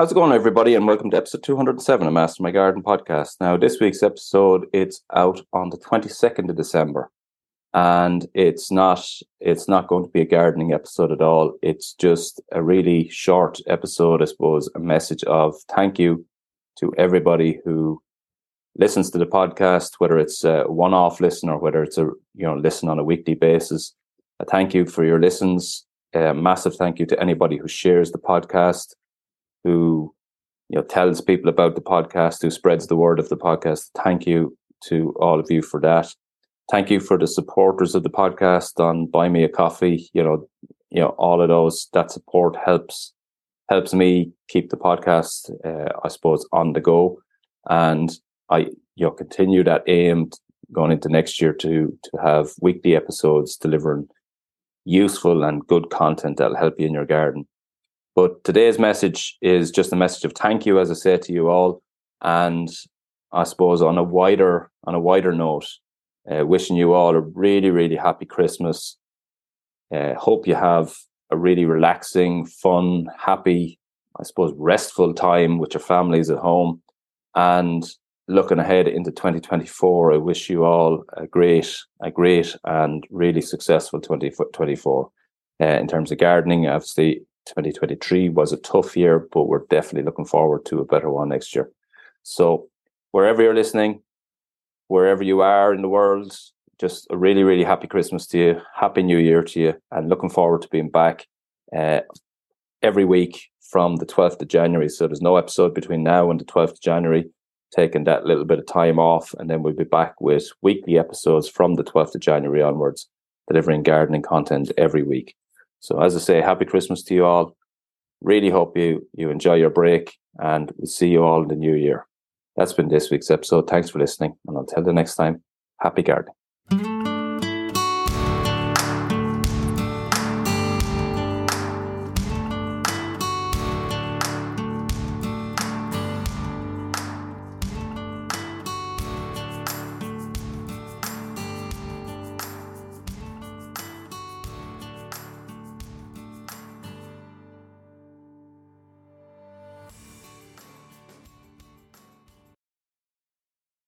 How's it going, everybody? And welcome to episode 207 of Master My Garden podcast. Now, this week's episode it's out on the 22nd of December, and it's not it's not going to be a gardening episode at all. It's just a really short episode, I suppose, a message of thank you to everybody who listens to the podcast, whether it's a one-off listen or whether it's a you know listen on a weekly basis. A thank you for your listens. A massive thank you to anybody who shares the podcast who you know tells people about the podcast, who spreads the word of the podcast. Thank you to all of you for that. Thank you for the supporters of the podcast on Buy Me a Coffee. You know, you know all of those. That support helps helps me keep the podcast, uh, I suppose, on the go, and I you know continue that aim going into next year to to have weekly episodes delivering useful and good content that'll help you in your garden. But today's message is just a message of thank you, as I say to you all, and I suppose on a wider on a wider note, uh, wishing you all a really really happy Christmas. Uh, hope you have a really relaxing, fun, happy, I suppose, restful time with your families at home. And looking ahead into 2024, I wish you all a great, a great and really successful 2024 uh, in terms of gardening. Obviously, 2023 was a tough year, but we're definitely looking forward to a better one next year. So, wherever you're listening, wherever you are in the world, just a really, really happy Christmas to you, happy New Year to you, and looking forward to being back uh, every week from the 12th of January. So, there's no episode between now and the 12th of January, taking that little bit of time off, and then we'll be back with weekly episodes from the 12th of January onwards, delivering gardening content every week. So as I say, happy Christmas to you all. Really hope you you enjoy your break and we'll see you all in the new year. That's been this week's episode. Thanks for listening. And until the next time, happy gardening.